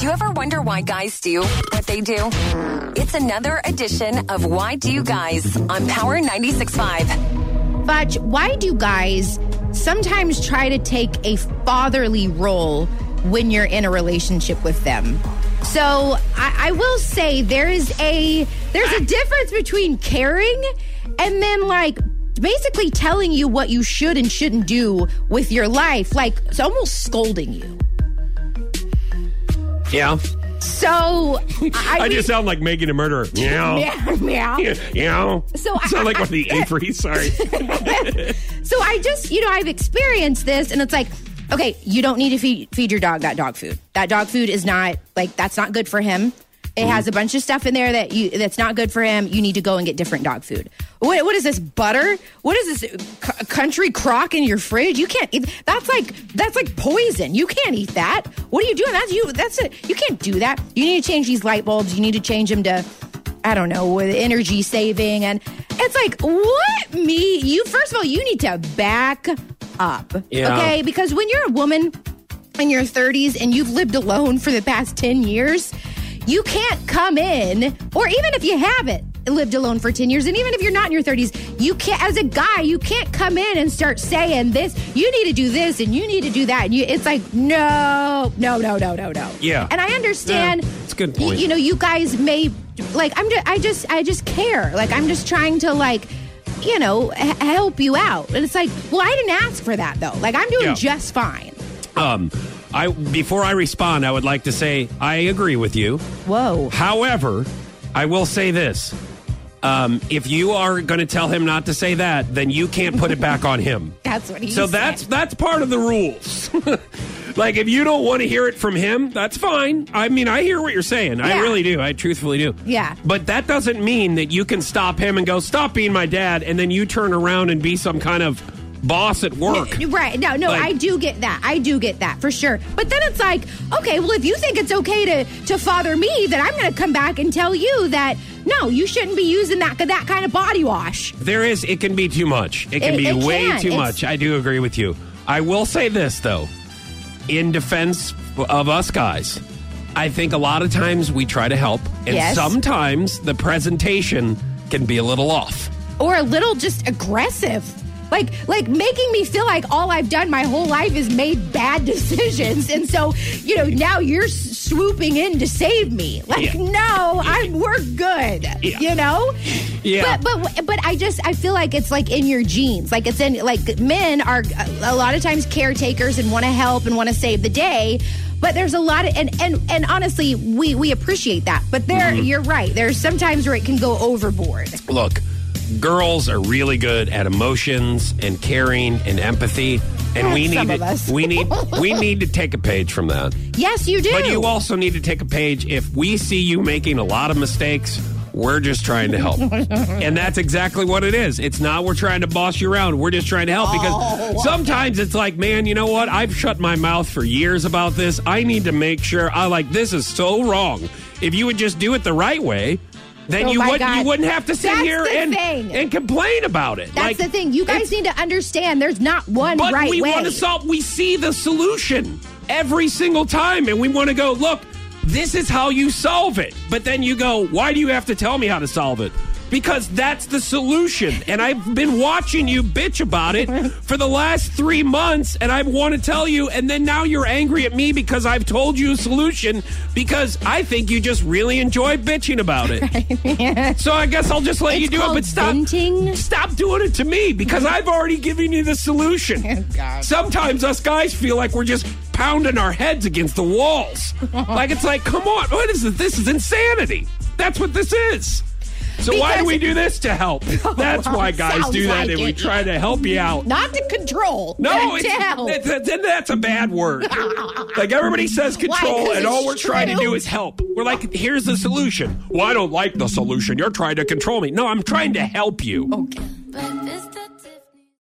Do you ever wonder why guys do what they do? It's another edition of Why Do You Guys on Power 96.5. But why do guys sometimes try to take a fatherly role when you're in a relationship with them? So I, I will say there is a there's a difference between caring and then like basically telling you what you should and shouldn't do with your life, like it's almost scolding you. Yeah. So I, I mean- just sound like making a murderer. Meow. meow meow. Meow. So I- sound like I- one of the Averys. Sorry. So I just, you know, I've experienced this, and it's like, okay, you don't need to feed feed your dog that dog food. That dog food is not like that's not good for him. It has a bunch of stuff in there that you that's not good for him. You need to go and get different dog food. What, what is this butter? What is this c- country crock in your fridge? You can't eat. That's like that's like poison. You can't eat that. What are you doing? That's you. That's it. You can't do that. You need to change these light bulbs. You need to change them to I don't know, with energy saving. And it's like, what me? You, first of all, you need to back up. Yeah. Okay. Because when you're a woman in your 30s and you've lived alone for the past 10 years, you can't come in, or even if you haven't lived alone for 10 years, and even if you're not in your 30s, you can't, as a guy, you can't come in and start saying this, you need to do this and you need to do that. And you, it's like, no, no, no, no, no, no. Yeah. And I understand. Yeah, it's a good point. You know, you guys may like. I'm. Just, I just. I just care. Like I'm just trying to like. You know, h- help you out, and it's like, well, I didn't ask for that though. Like I'm doing Yeah. just fine. Um, I before I respond, I would like to say I agree with you. Whoa. However, I will say this. Um, if you are going to tell him not to say that, then you can't put it back on him. That's what he So said. that's that's part of the rules. like if you don't want to hear it from him, that's fine. I mean, I hear what you're saying. I really do. I truthfully do. Yeah. But that doesn't mean that you can stop him and go, "Stop being my dad," and then you turn around and be some kind of boss at work. Right. No, no, Like- I do get that. I do get that for sure. But then it's like, okay, well, if you think it's okay to to father me, then I'm going to come back and tell you that no, you shouldn't be using that that kind of body wash. There is, it can be too much. It can It- be it way can. too It's- much. I do agree with you. I will say this, though, in defense of us guys, I think a lot of times we try to help, and Yes. sometimes the presentation can be a little off. or a little just aggressive. Like, like making me feel like all I've done my whole life is made bad decisions, and so you know now you're swooping in to save me. Like, Yeah. no, I'm we're good. Yeah. You know. Yeah. But but but I just I feel like it's like in your genes. Like it's in like men are a lot of times caretakers and want to help and want to save the day. But there's a lot of and and and honestly, we we appreciate that. But there, Mm-hmm. you're right. There's sometimes where it can go overboard. Look, girls are really good at emotions and caring and empathy, and we need to, we need we need to take a page from that. Yes, you do. But you also need to take a page if we see you making a lot of mistakes. We're just trying to help. and that's exactly what it is. It's not we're trying to boss you around. We're just trying to help because Oh. sometimes it's like, man, you know what? I've shut my mouth for years about this. I need to make sure I like this is so wrong. If you would just do it the right way, then Oh you wouldn't God. you wouldn't have to sit That's here and thing. and complain about it. That's Like, the thing. You guys need to understand. There's not one but right we way. want to solve. We see the solution every single time, and we want to go. Look, this is how you solve it. But then you go, why do you have to tell me how to solve it? Because that's the solution. And I've been watching you bitch about it for the last three months, and I want to tell you, and then now you're angry at me because I've told you a solution because I think you just really enjoy bitching about it. So I guess I'll just let you do it, but stop venting. stop doing it to me because I've already given you the solution. Sometimes us guys feel like we're just pounding our heads against the walls. like it's like, come on, what is this? This is insanity. That's what this is. So why do we do this to help? Oh, that's why guys do that, like and we try to help you out. not to control. No, to help. it's, it's- that's a bad word. like everybody says control, and all we're trying to do is help. We're like, here's the solution. Well, I don't like the solution. You're trying to control me. No, I'm trying to help you. Okay.